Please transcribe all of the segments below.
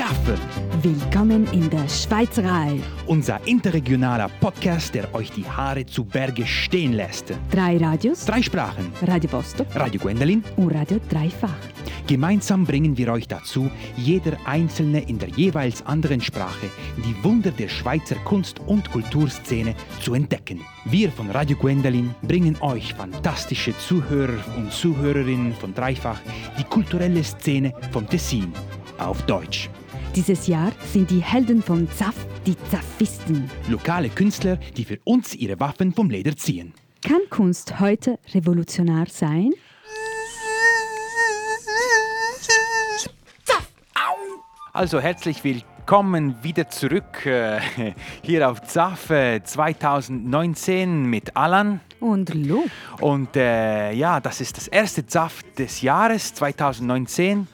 Zapfen, Willkommen in der Schweizerei. unser interregionaler Podcast, der euch die Haare zu Berge stehen lässt. Drei Radios, Drei Sprachen. Radio Vostok Radio Gwendolyn. und Radio Dreifach. Gemeinsam bringen wir euch dazu, jeder Einzelne in der jeweils anderen Sprache die Wunder der Schweizer Kunst- und Kulturszene zu entdecken. Wir von Radio Gwendolyn bringen euch fantastische Zuhörer und Zuhörerinnen von Dreifach die kulturelle Szene vom Tessin auf Deutsch. Dieses Jahr sind die Helden von Zaff die Zaffisten. Lokale Künstler, die für uns ihre Waffen vom Leder ziehen. Kann Kunst heute revolutionär sein? Also herzlich willkommen wieder zurück äh, hier auf ZAF äh, 2019 mit Alan. Und Lo. Und äh, ja, das ist das erste ZAF des Jahres 2019.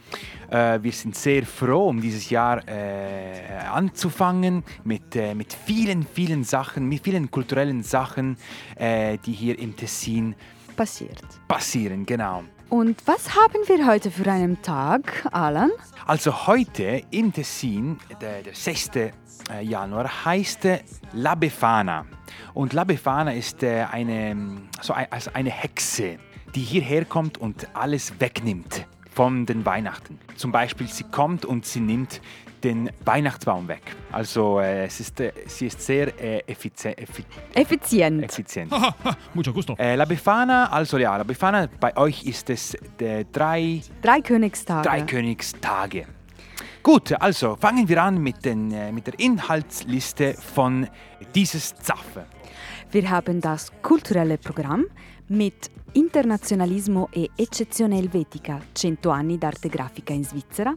Äh, wir sind sehr froh, um dieses Jahr äh, anzufangen mit, äh, mit vielen, vielen Sachen, mit vielen kulturellen Sachen, äh, die hier im Tessin Passiert. passieren. Genau. Und was haben wir heute für einen Tag, Alan? Also heute im Tessin, der, der 6. äh, Januar, heißt äh, La Befana. Und La Befana ist eine, so ein, also eine Hexe, die hierher kommt und alles wegnimmt von den Weihnachten. Zum Beispiel, sie kommt und sie nimmt den Weihnachtsbaum weg. Also äh, es ist, äh, sie ist sehr äh, effizi effi Effizient. effizient. Mucho gusto. Äh, La Befana, also ja, La Befana, bei euch ist es der drei Drei Königstage. Drei Königstage. Gut, also fangen wir an mit, den, äh, mit der Inhaltsliste von dieses Zaffe. Wir haben das kulturelle Programm mit Internazionalismo e Eccezione Helvetica, 100 anni d'arte grafica in Svizzera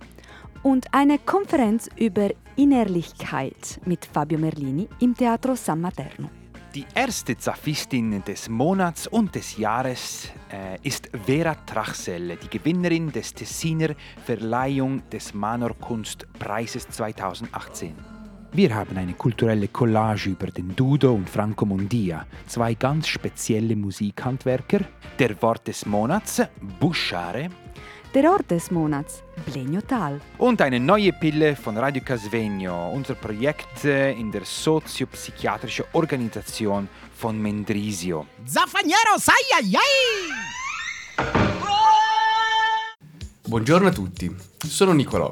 und eine Konferenz über Innerlichkeit mit Fabio Merlini im Teatro San Materno. Die erste Zaffistin des Monats und des Jahres äh, ist Vera Trachsel, die Gewinnerin des Tessiner Verleihung des Manor Kunstpreises 2018. Wir haben eine kulturelle Collage über den Dudo und Franco Mondia, zwei ganz spezielle Musikhandwerker, der Wort des Monats, Buschare, Der Ort des Monats, Blegno Tal. Und eine neue Pille von Radio Casvegno, unser Projekt äh, in der soziopsychiatrischen Organisation von Mendrisio. Zaffaniero, sai ai ai! Buongiorno a tutti, sono Nicolò.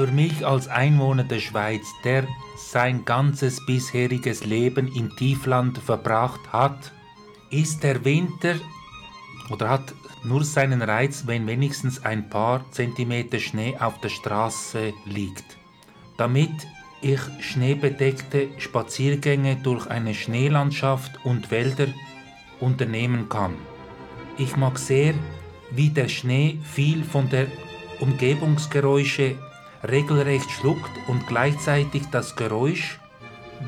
Für mich als Einwohner der Schweiz, der sein ganzes bisheriges Leben im Tiefland verbracht hat, ist der Winter oder hat nur seinen Reiz, wenn wenigstens ein paar Zentimeter Schnee auf der Straße liegt. Damit ich schneebedeckte Spaziergänge durch eine Schneelandschaft und Wälder unternehmen kann. Ich mag sehr, wie der Schnee viel von der Umgebungsgeräusche regelrecht schluckt und gleichzeitig das Geräusch,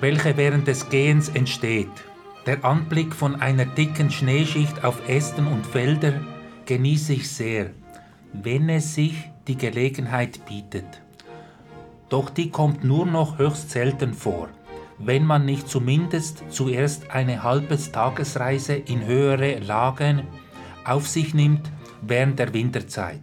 welche während des Gehens entsteht. Der Anblick von einer dicken Schneeschicht auf Ästen und Felder genieße ich sehr, wenn es sich die Gelegenheit bietet. Doch die kommt nur noch höchst selten vor, wenn man nicht zumindest zuerst eine halbe Tagesreise in höhere Lagen auf sich nimmt während der Winterzeit.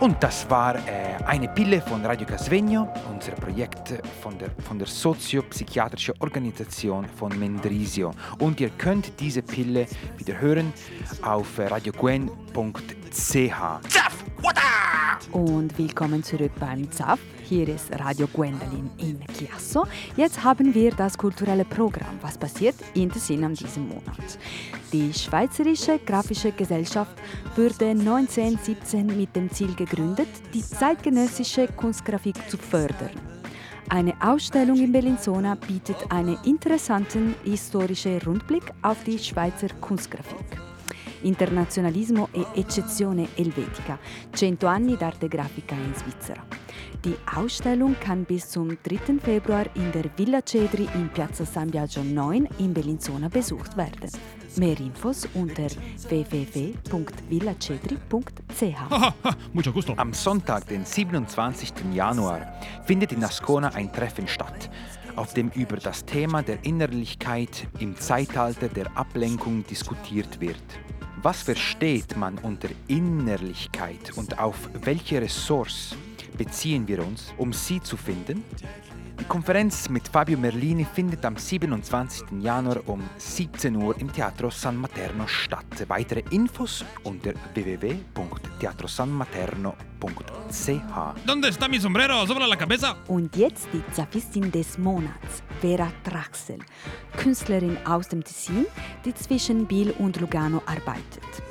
Und das war äh, eine Pille von Radio Casvegno, unser Projekt von der, von der soziopsychiatrischen Organisation von Mendrisio. Und ihr könnt diese Pille wieder hören auf äh, radiogwen.ch. Zaff! Wada! Und willkommen zurück beim ZAF. Hier ist Radio Gwendolyn in Chiasso. Jetzt haben wir das kulturelle Programm, was passiert in Tessin an diesem Monat. Die Schweizerische Grafische Gesellschaft wurde 1917 mit dem Ziel gegründet, die zeitgenössische Kunstgrafik zu fördern. Eine Ausstellung in Bellinzona bietet einen interessanten historischen Rundblick auf die Schweizer Kunstgrafik. Internazionalismo e eccezione elvetica, 100 anni d'arte grafica in Svizzera. Die Ausstellung kann bis zum 3. Februar in der Villa Cedri in Piazza San Biagio 9 in Bellinzona besucht werden. Mehr Infos unter www.villacedri.ch. Mucho gusto. Am Sonntag, den 27. Januar, findet in Ascona ein Treffen statt, auf dem über das Thema der Innerlichkeit im Zeitalter der Ablenkung diskutiert wird. Was versteht man unter Innerlichkeit und auf welche Ressource beziehen wir uns, um sie zu finden? Die Konferenz mit Fabio Merlini findet am 27. Januar um 17 Uhr im Teatro San Materno statt. Weitere Infos unter www.teatrosanmaterno.ch. ¿Dónde está mi sombrero? Sobre la cabeza. Und jetzt die Zafistin des Monats, Vera Traxel, Künstlerin aus dem Tessin, die zwischen Biel und Lugano arbeitet.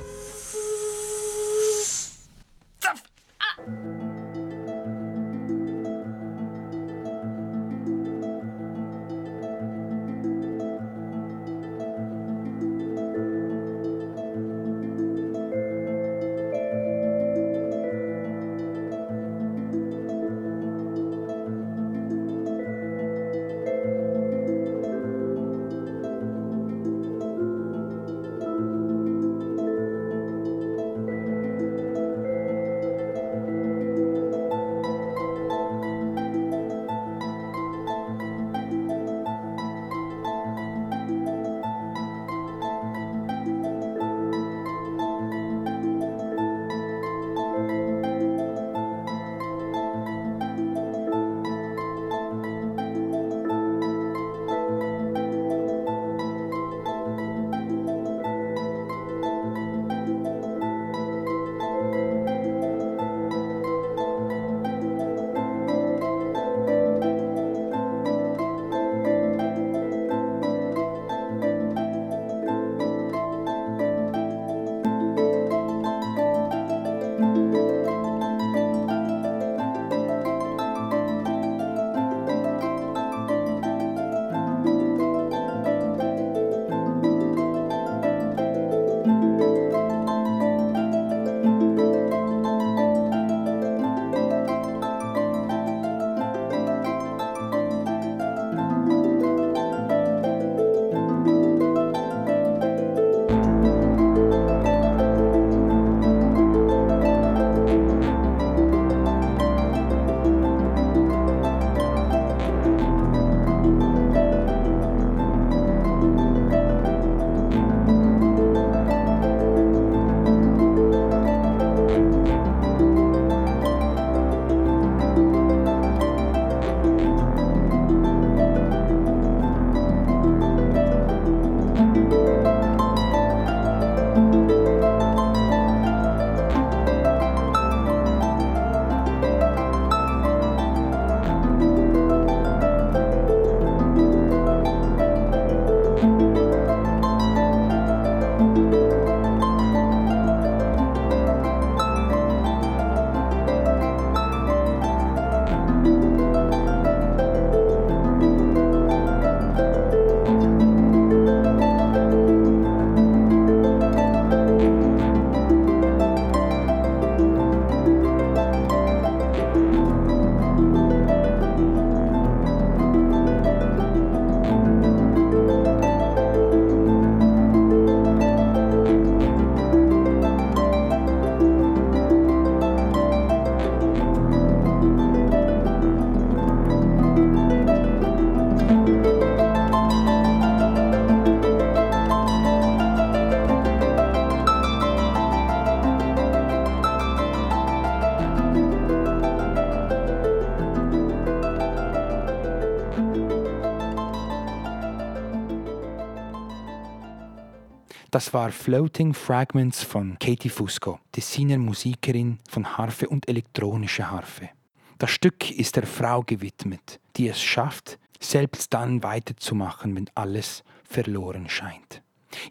Das war Floating Fragments von Katie Fusco, Tessiner Musikerin von Harfe und elektronischer Harfe. Das Stück ist der Frau gewidmet, die es schafft, selbst dann weiterzumachen, wenn alles verloren scheint.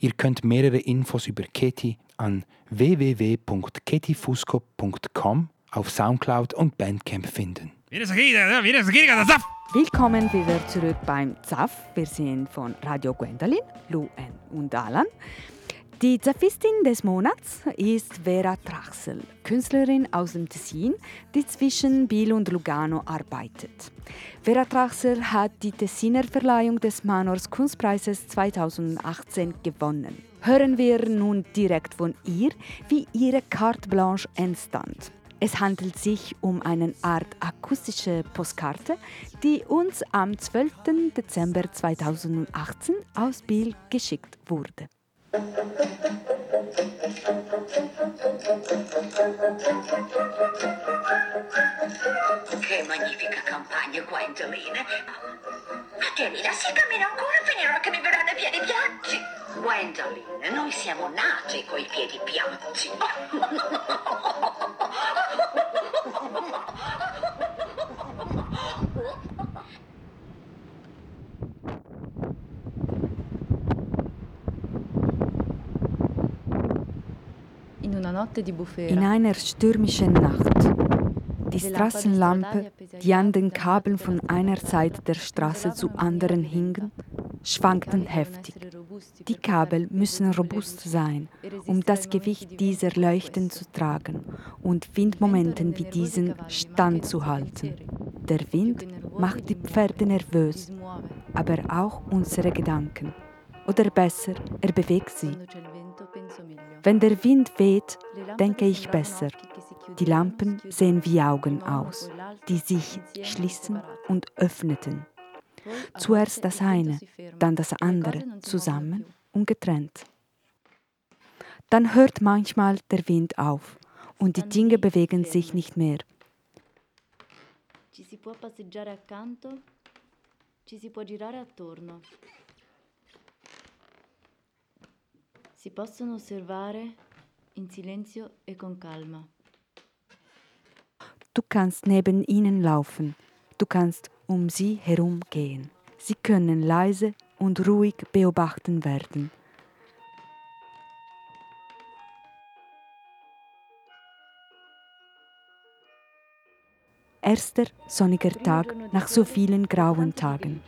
Ihr könnt mehrere Infos über Katie an www.ketiefusco.com auf Soundcloud und Bandcamp finden. Willkommen wieder zurück beim ZAF. Wir sind von Radio Gwendolin, Lu und Alan. Die Zafistin des Monats ist Vera Traxel, Künstlerin aus dem Tessin, die zwischen Biel und Lugano arbeitet. Vera Traxel hat die Tessiner Verleihung des Manors Kunstpreises 2018 gewonnen. Hören wir nun direkt von ihr, wie ihre Carte Blanche entstand. Es handelt sich um eine Art akustische Postkarte, die uns am 12. Dezember 2018 aus Biel geschickt wurde. Che magnifica campagna, Gwendoline! Ma tienila, si cammina ancora, finirò che mi verranno i piedi piatti! Gwendoline, noi siamo nati coi piedi piatti! In einer stürmischen Nacht. Die Straßenlampe, die an den Kabeln von einer Seite der Straße zu anderen hingen, schwankten heftig. Die Kabel müssen robust sein, um das Gewicht dieser Leuchten zu tragen und Windmomenten wie diesen standzuhalten. Der Wind macht die Pferde nervös, aber auch unsere Gedanken. Oder besser, er bewegt sie. Wenn der Wind weht, denke ich besser. Die Lampen sehen wie Augen aus, die sich schließen und öffneten. Zuerst das eine, dann das andere, zusammen und getrennt. Dann hört manchmal der Wind auf und die Dinge bewegen sich nicht mehr. Ci si può passeggiare accanto, ci si può girare attorno. Si possono osservare in silenzio e con calma. Du kannst neben ihnen laufen, du kannst um sie herum gehen. Sie können leise und ruhig beobachten werden. Erster sonniger Tag nach so vielen grauen Tagen.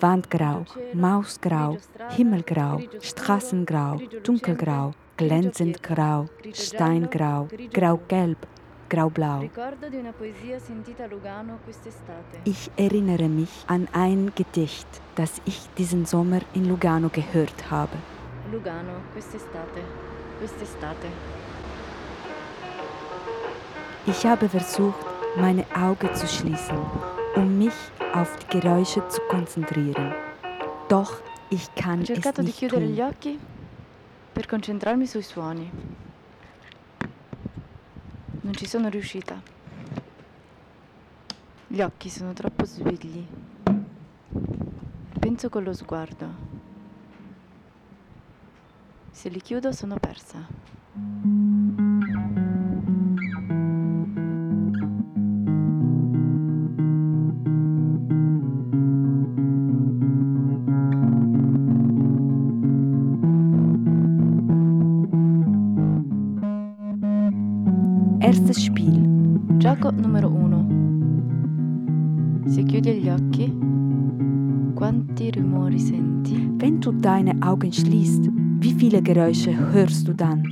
Wandgrau, Mausgrau, Himmelgrau, Straßengrau, Dunkelgrau, glänzend grau, Steingrau, graugelb, graublau. Ich erinnere mich an ein Gedicht, das ich diesen Sommer in Lugano gehört habe. Lugano quest'estate, quest'estate. Ich habe versucht, meine Augen zu schließen, um mich auf die Geräusche zu konzentrieren. Doch ich kann Ho es cercato di nicht chiudere gli tun. occhi per concentrarmi sui suoni. Non ci sono riuscita. Gli occhi sono troppo svegli. Penso con lo sguardo. Se li chiudo sono persa. Gioco numero uno. Se chiudi gli occhi, quanti rumori senti? Wenn du deine Augen schließt, wie viele Geräusche hörst du dann?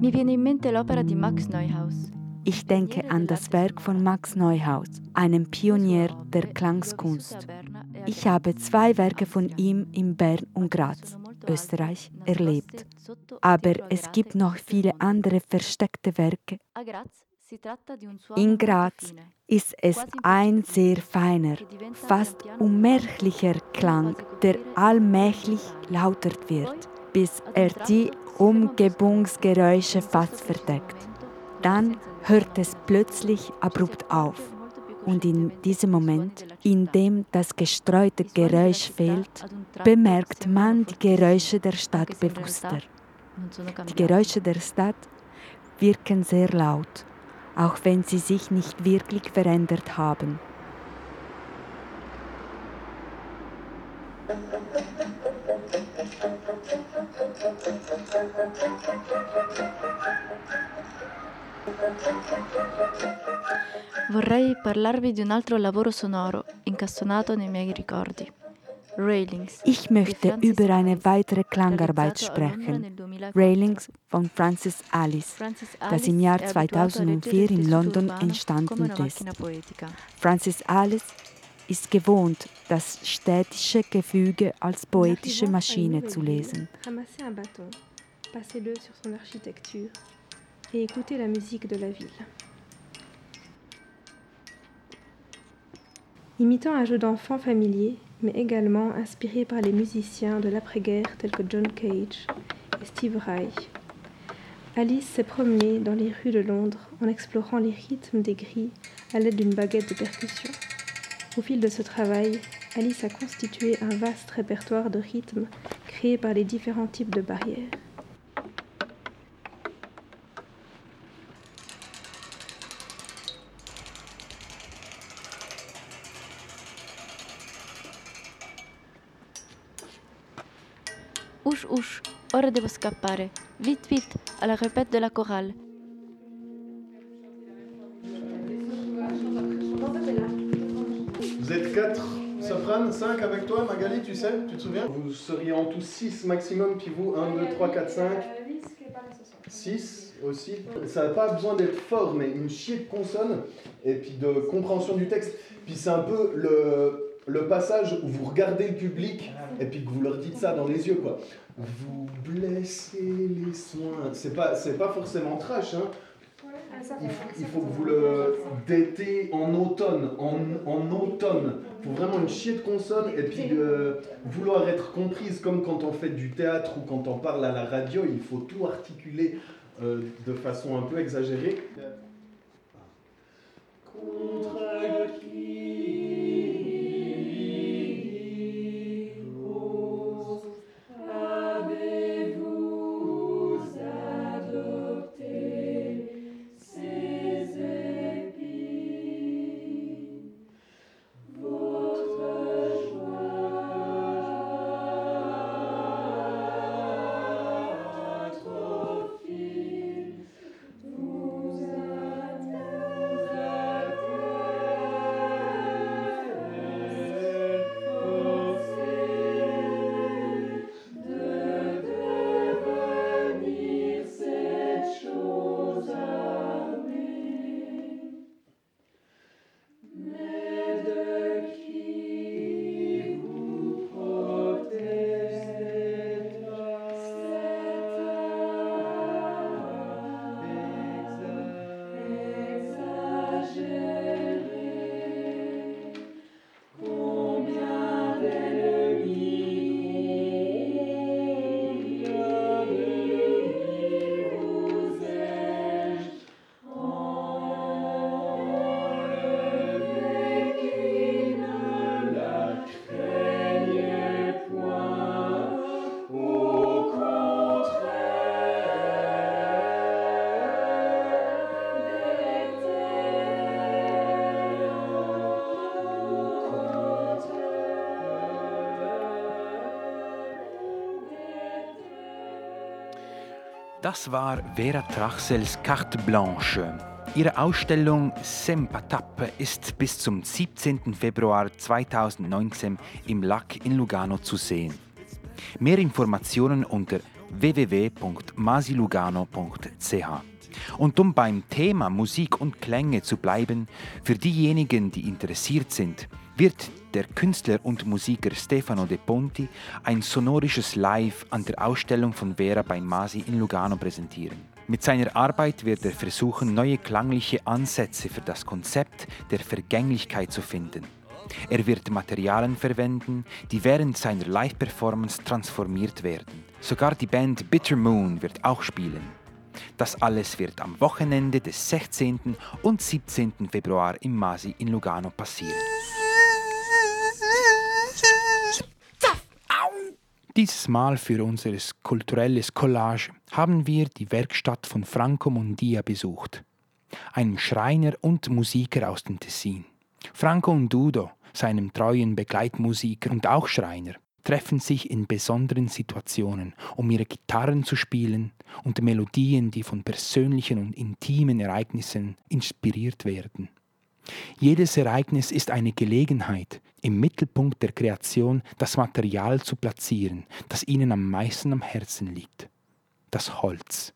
Mi viene in mente l'opera di Max Neuhaus. Ich denke an das Werk von Max Neuhaus, einem Pionier der Klangskunst. Ich habe zwei Werke von ihm in Bern und Graz, Österreich, erlebt. Aber es gibt noch viele andere versteckte Werke. In Graz ist es ein sehr feiner, fast unmerklicher Klang, der allmählich lauter wird, bis er die Umgebungsgeräusche fast verdeckt. Dann hört es plötzlich abrupt auf. Und in diesem Moment, in dem das gestreute Geräusch fehlt, bemerkt man die Geräusche der Stadt bewusster. Die Geräusche der Stadt wirken sehr laut, auch wenn sie sich nicht wirklich verändert haben. Vorrei parlarvi di un altro lavoro sonoro incastonato nei miei ricordi. Railings. Ich möchte über eine weitere Klangarbeit sprechen. Railings von Francis Alice, das im Jahr 2004 in London entstanden ist. Francis Alice ist gewohnt, das städtische Gefüge als poetische Maschine zu lesen. Et écoutez la musique de la ville. Imitant un jeu d'enfant familier, mais également inspiré par les musiciens de l'après-guerre tels que John Cage et Steve Reich. Alice s'est promenée dans les rues de Londres en explorant les rythmes des grilles à l'aide d'une baguette de percussion. Au fil de ce travail, Alice a constitué un vaste répertoire de rythmes créés par les différents types de barrières. Ora devo scappare. Vite, vite, alla répète de la chorale. Vous êtes 4 sopranes, 5 avec toi, Magali, tu sais Tu te souviens? Vous seriez en tout 6 maximum, puis vous 1, 2, 3, 4, 5. 6 aussi. Ça n'a pas besoin d'être fort, mais une chier de consonne et puis de compréhension du texte. Puis c'est un peu le, le passage où vous regardez le public et puis que vous leur dites ça dans les yeux, quoi. Vous blessez les soins. C'est pas, c'est pas forcément trash, hein. Il faut, que vous le d'été en automne, en, en automne. Faut vraiment une chier de consonne et puis vouloir être comprise comme quand on fait du théâtre ou quand on parle à la radio, il faut tout articuler euh, de façon un peu exagérée. Contre qui Das war Vera Trachsels Carte Blanche. Ihre Ausstellung Sempatap ist bis zum 17. Februar 2019 im LAC in Lugano zu sehen. Mehr Informationen unter www.masilugano.ch. Und um beim Thema Musik und Klänge zu bleiben, für diejenigen, die interessiert sind, wird der Künstler und Musiker Stefano De Ponti ein sonorisches Live an der Ausstellung von Vera bei Masi in Lugano präsentieren. Mit seiner Arbeit wird er versuchen, neue klangliche Ansätze für das Konzept der Vergänglichkeit zu finden. Er wird Materialien verwenden, die während seiner Live-Performance transformiert werden. Sogar die Band Bitter Moon wird auch spielen. Das alles wird am Wochenende des 16. und 17. Februar im Masi in Lugano passieren. Dieses Mal für unser kulturelles Collage haben wir die Werkstatt von Franco Mondia besucht, einem Schreiner und Musiker aus dem Tessin. Franco und Dudo, seinem treuen Begleitmusiker und auch Schreiner, treffen sich in besonderen Situationen, um ihre Gitarren zu spielen und Melodien, die von persönlichen und intimen Ereignissen inspiriert werden. Jedes Ereignis ist eine Gelegenheit, im Mittelpunkt der Kreation das Material zu platzieren, das ihnen am meisten am Herzen liegt. Das Holz,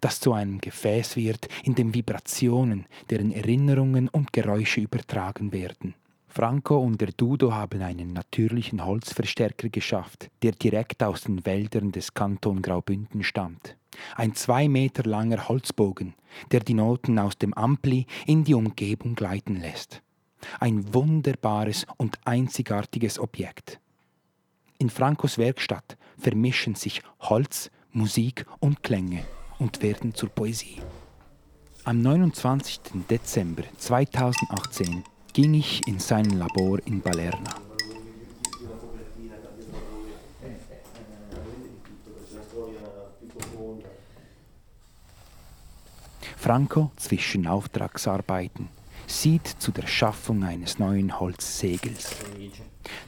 das zu einem Gefäß wird, in dem Vibrationen, deren Erinnerungen und Geräusche übertragen werden. Franco und der Dudo haben einen natürlichen Holzverstärker geschafft, der direkt aus den Wäldern des Kanton Graubünden stammt. Ein zwei Meter langer Holzbogen, der die Noten aus dem Ampli in die Umgebung gleiten lässt. Ein wunderbares und einzigartiges Objekt. In Francos Werkstatt vermischen sich Holz, Musik und Klänge und werden zur Poesie. Am 29. Dezember 2018 ging ich in sein Labor in Balerna. Franco zwischen Auftragsarbeiten sieht zu der Schaffung eines neuen Holzsegels.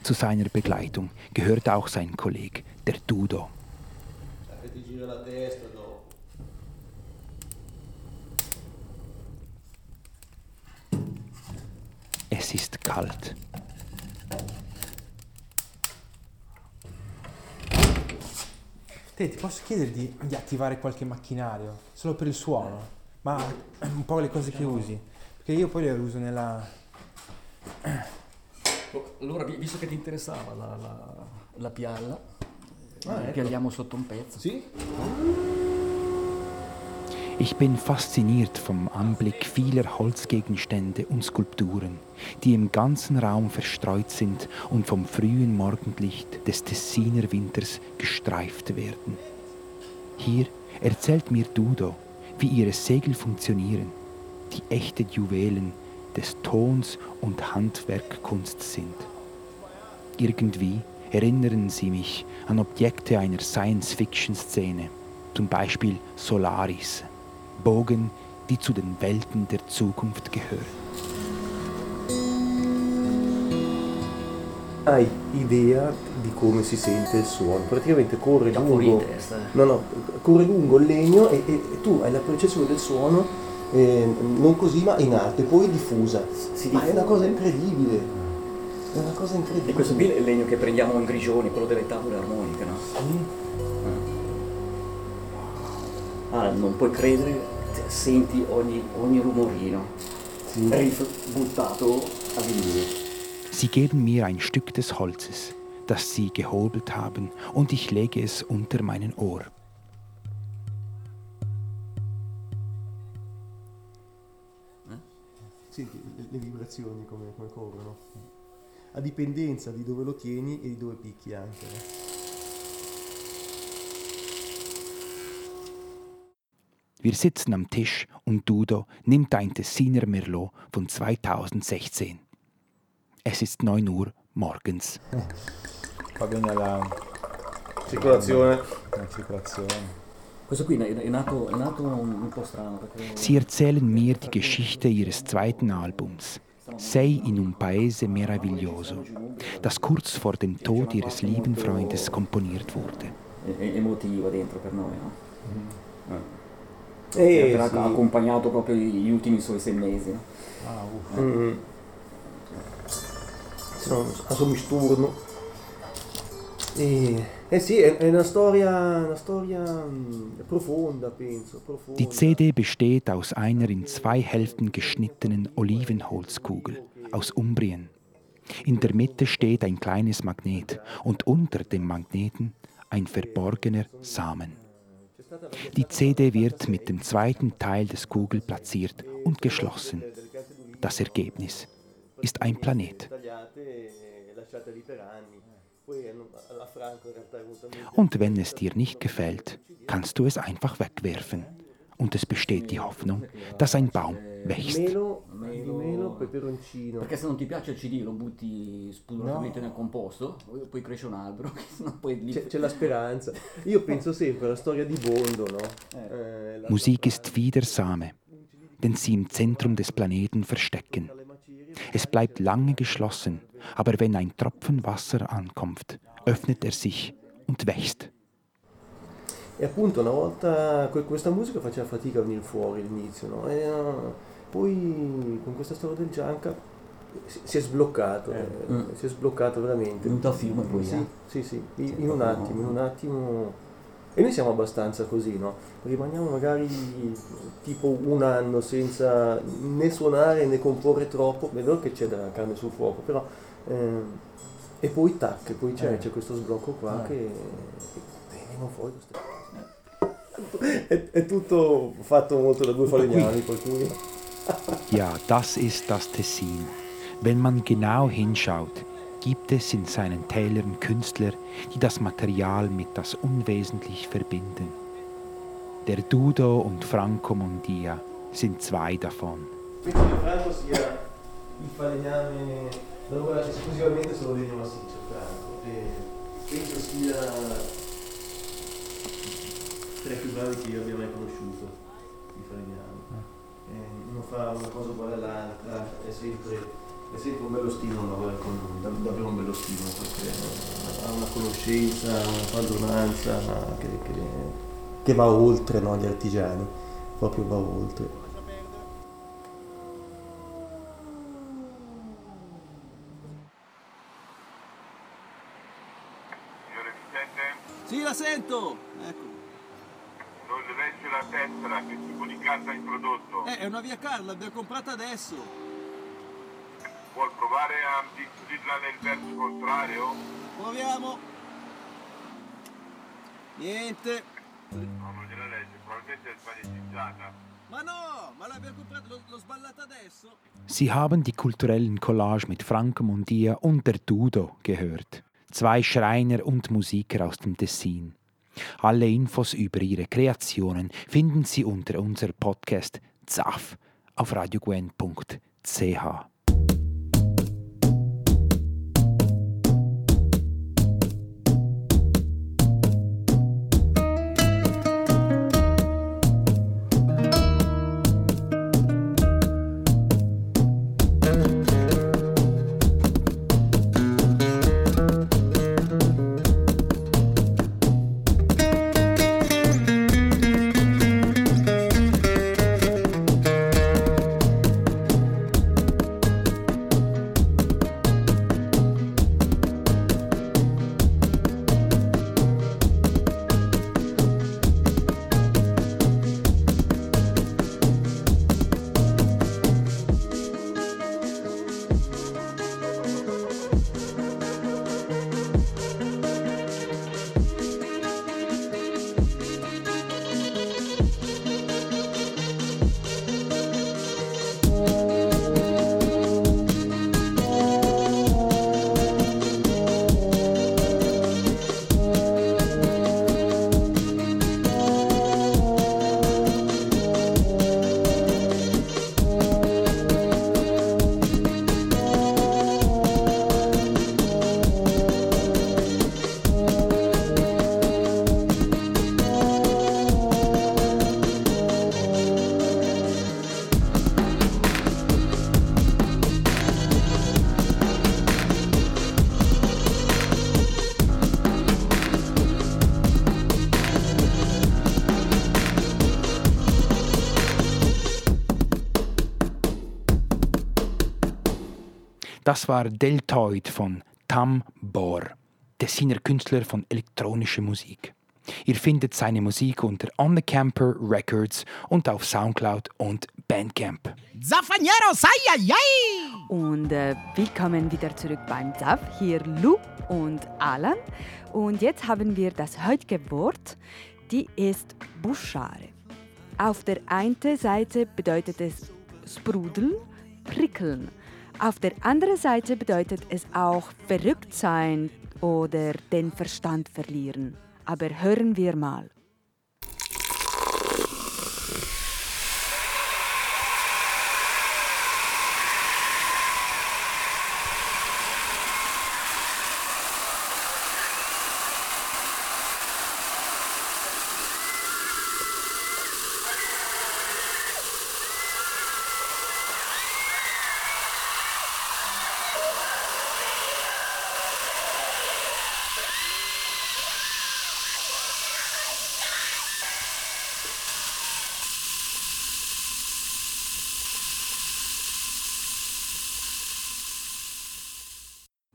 Zu seiner Begleitung gehört auch sein Kollege, der Dudo. Ist kalt. Te, ti posso chiedere di, di attivare qualche macchinario? Solo per il suono? Ma un po' le cose che usi? Perché io poi le uso nella... Allora, vi- visto che ti interessava la, la, la pialla, Ah, eh, ecco. pialliamo sotto un pezzo. Sì? Ich bin fasziniert vom Anblick vieler Holzgegenstände und Skulpturen, die im ganzen Raum verstreut sind und vom frühen Morgenlicht des Tessiner Winters gestreift werden. Hier erzählt mir Dudo, wie ihre Segel funktionieren, die echte Juwelen des Tons und Handwerkkunst sind. Irgendwie erinnern sie mich an Objekte einer Science-Fiction-Szene, zum Beispiel Solaris, Bogen, die zu den Welten der Zukunft gehören. Hai idea di come si sente il suono? Praticamente corre Da lungo, in testa, eh. no, no, corre lungo il legno e, e- e tu hai la percezione del suono eh, non così ma in alto e poi diffusa. ma è una cosa incredibile. È una cosa incredibile. E questo qui è il legno che prendiamo in grigioni, quello delle tavole armoniche, no? Ah, non puoi credere, senti ogni, ogni rumorino. Riff buttato a vinile. Sie geben mir ein Stück des Holzes, das sie gehobelt haben, und ich lege es unter meinen Ohr. Senti le, le vibrazioni come, come corrono. A dipendenza di dove lo tieni e di dove picchi anche. Wir sitzen am Tisch und Dudo nimmt ein Tessiner Merlot von 2016. Es ist 9 Uhr morgens. Bene. Circolazione. La circolazione. Sie erzählen mir die Geschichte ihres zweiten Albums, Sei in un paese meraviglioso, das kurz vor dem Tod ihres lieben Freundes komponiert wurde. emotiva dentro per noi, no? Eh. Eh, E ha sì. accompagnato proprio gli ultimi suoi sei mesi. no? Mm. Sono a sommisturno. E, eh sì, è, è una storia, una storia mm, profonda, penso. Profonda. Die CD besteht aus einer in zwei Hälften geschnittenen Olivenholzkugel aus Umbrien. In der Mitte steht ein kleines Magnet und unter dem Magneten ein verborgener Samen. Die CD wird mit dem zweiten Teil des Kugel platziert und geschlossen. Das Ergebnis ist ein Planet. Und wenn es dir nicht gefällt, kannst du es einfach wegwerfen. Und es besteht die Hoffnung, dass ein Baum wächst. Perché se non ti piace il CD lo butti spudoratamente nel composto, poi cresce un albero. C'è, c'è la speranza. Io penso sempre alla storia di Bondo, no? Eh, la- Musik ist wie der Same, den sie im Zentrum des Planeten verstecken. Es bleibt lange geschlossen, aber wenn ein Tropfen Wasser ankommt, öffnet er sich und wächst. E appunto una volta que- questa musica faceva fatica a venire fuori all'inizio, no? E, uh, poi con questa storia del Gianca si, è sbloccato, eh, Mm. si è sbloccato veramente. Venuto a fiume poi, Sì, eh? sì, sì, in, in un attimo, in un attimo. E noi siamo abbastanza così, no? Rimaniamo magari tipo un anno senza né suonare né comporre troppo, è vero che c'è della carne sul fuoco, però... ehm, e poi tac, poi c'è, Eh. c'è questo sblocco qua Eh. che... e vengono fuori. È, è tutto fatto molto da due falegnami, cui... Ja, das ist das Tessin. Wenn man genau hinschaut, gibt es in seinen Tälern Künstler, die das Material mit das Unwesentlich verbinden. Der Dudo und Franco Mondia sind zwei davon. Franco sia il falegname lavora esclusivamente solo legno massiccio, Franco. E penso sia tra i più bravi che io abbia mai conosciuto, i falegnami. Eh, uno fa una cosa uguale all'altra, è sempre, è sempre un bello stimolo lavorare con lui, dav- davvero un bello stimolo perché ha una conoscenza, una padronanza che, che, che va oltre no, gli artigiani, proprio va oltre. Sì, la sento! Non le legge la tessera, che tipo di carta ha introdotto? Eh, è una via Carla, l'abbiamo comprata adesso. Vuol provare a inserirla nel verso contrario? Proviamo. Niente. No, non gliela legge, probabilmente è sbagliatizzata. Ma no, ma l'abbiamo comprata, l'ho, l'ho sballata adesso. Sie haben die kulturellen Collage mit Franco Mondia und der Dudo gehört. Zwei Schreiner und Musiker aus dem Tessin. Alle Infos über ihre Kreationen finden Sie unter unser Podcast ZAF auf radiogwen.ch. Das war Deltoid von Tam Bor, Tessiner Künstler von elektronischer Musik. Ihr findet seine Musik unter On the Camper Records und auf Soundcloud und Bandcamp. Zafanero, sai, ai, ai! Und äh, willkommen wieder zurück beim ZAF. Hier Lu und Alan. Und jetzt haben wir das heutige Wort, die ist Buschare. Auf der einen Seite bedeutet es sprudeln, prickeln. Auf der anderen Seite bedeutet es auch verrückt sein oder den Verstand verlieren. Aber hören wir mal.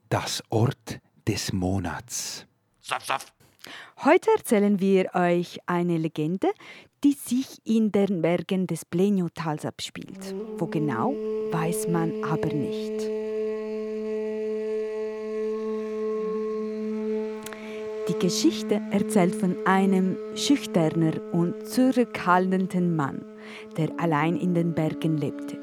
Das Ort des Monats. Saft, Saft. Heute erzählen wir euch eine Legende, die sich in den Bergen des Plenio-Tals abspielt. Wo genau, weiß man aber nicht. Die Geschichte erzählt von einem schüchterner und zurückhaltenden Mann, der allein in den Bergen lebte.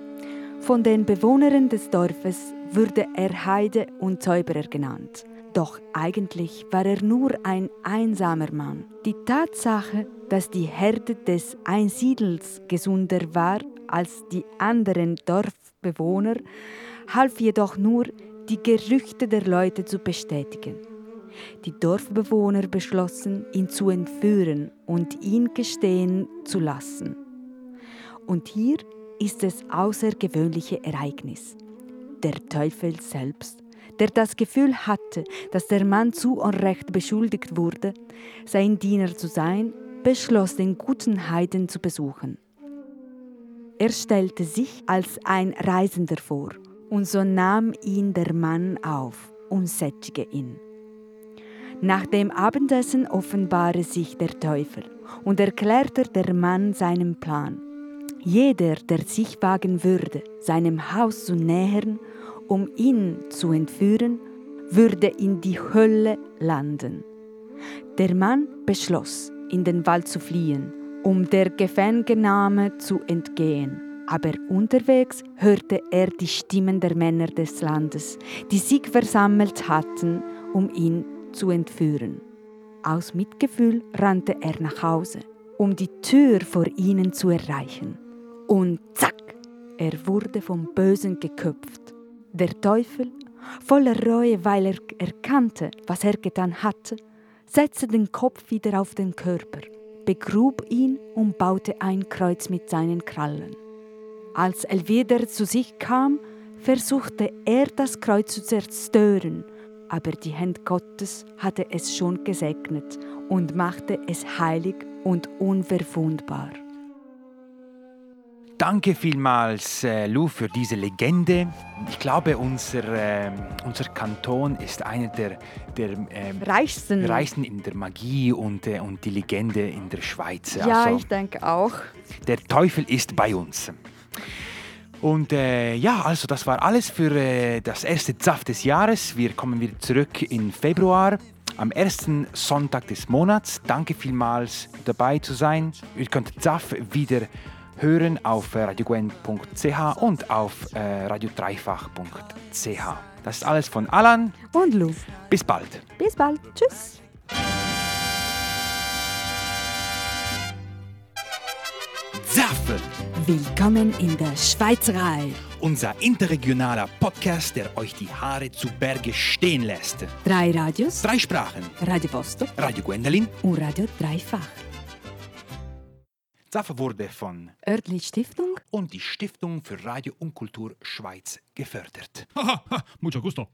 Von den Bewohnern des Dorfes wurde er Heide und Zauberer genannt. Doch eigentlich war er nur ein einsamer Mann. Die Tatsache, dass die Herde des Einsiedels gesunder war als die anderen Dorfbewohner, half jedoch nur, die Gerüchte der Leute zu bestätigen. Die Dorfbewohner beschlossen, ihn zu entführen und ihn gestehen zu lassen. Und hier ist das außergewöhnliche Ereignis. Der Teufel selbst, der das Gefühl hatte, dass der Mann zu Unrecht beschuldigt wurde, sein Diener zu sein, beschloss, den guten Heiden zu besuchen. Er stellte sich als ein Reisender vor, und so nahm ihn der Mann auf und sättigte ihn. Nach dem Abendessen offenbare sich der Teufel und erklärte der Mann seinen Plan. Jeder, der sich wagen würde, seinem Haus zu nähern, um ihn zu entführen, würde in die Hölle landen. Der Mann beschloss, in den Wald zu fliehen, um der Gefangennahme zu entgehen. Aber unterwegs hörte er die Stimmen der Männer des Landes, die sich versammelt hatten, um ihn zu entführen. Aus Mitgefühl rannte er nach Hause, um die Tür vor ihnen zu erreichen. Und zack, er wurde vom Bösen geköpft. Der Teufel, voller Reue, weil er erkannte, was er getan hatte, setzte den Kopf wieder auf den Körper, begrub ihn und baute ein Kreuz mit seinen Krallen. Als er wieder zu sich kam, versuchte er das Kreuz zu zerstören, aber die Hand Gottes hatte es schon gesegnet und machte es heilig und unverwundbar. Danke vielmals, äh, Lou, für diese Legende. Ich glaube, unser, äh, unser Kanton ist einer der, der ähm, Reichsten. reichsten in der Magie und, äh, und die Legende in der Schweiz. Ja, Also, ich denke auch. der Teufel ist bei uns. Und äh, ja, also das war alles für äh, das erste ZAF des Jahres. Wir kommen wieder zurück im Februar, am ersten Sonntag des Monats. Danke vielmals dabei zu sein. Ihr könnt ZAF wieder hören auf äh, radiogwen.ch und auf äh, radiodreifach.ch. Das ist alles von Alan. Und Lou. Bis bald. Bis bald. Tschüss. ZAF! Willkommen in der Schweizerei. Unser interregionaler Podcast, der euch die Haare zu Berge stehen lässt. Drei Radios. Drei Sprachen. Radio Vostok Radio Gwendolin. und Radio Dreifach. ZAF wurde von Örtli Stiftung und die Stiftung für Radio und Kultur Schweiz gefördert. Haha, mucho gusto.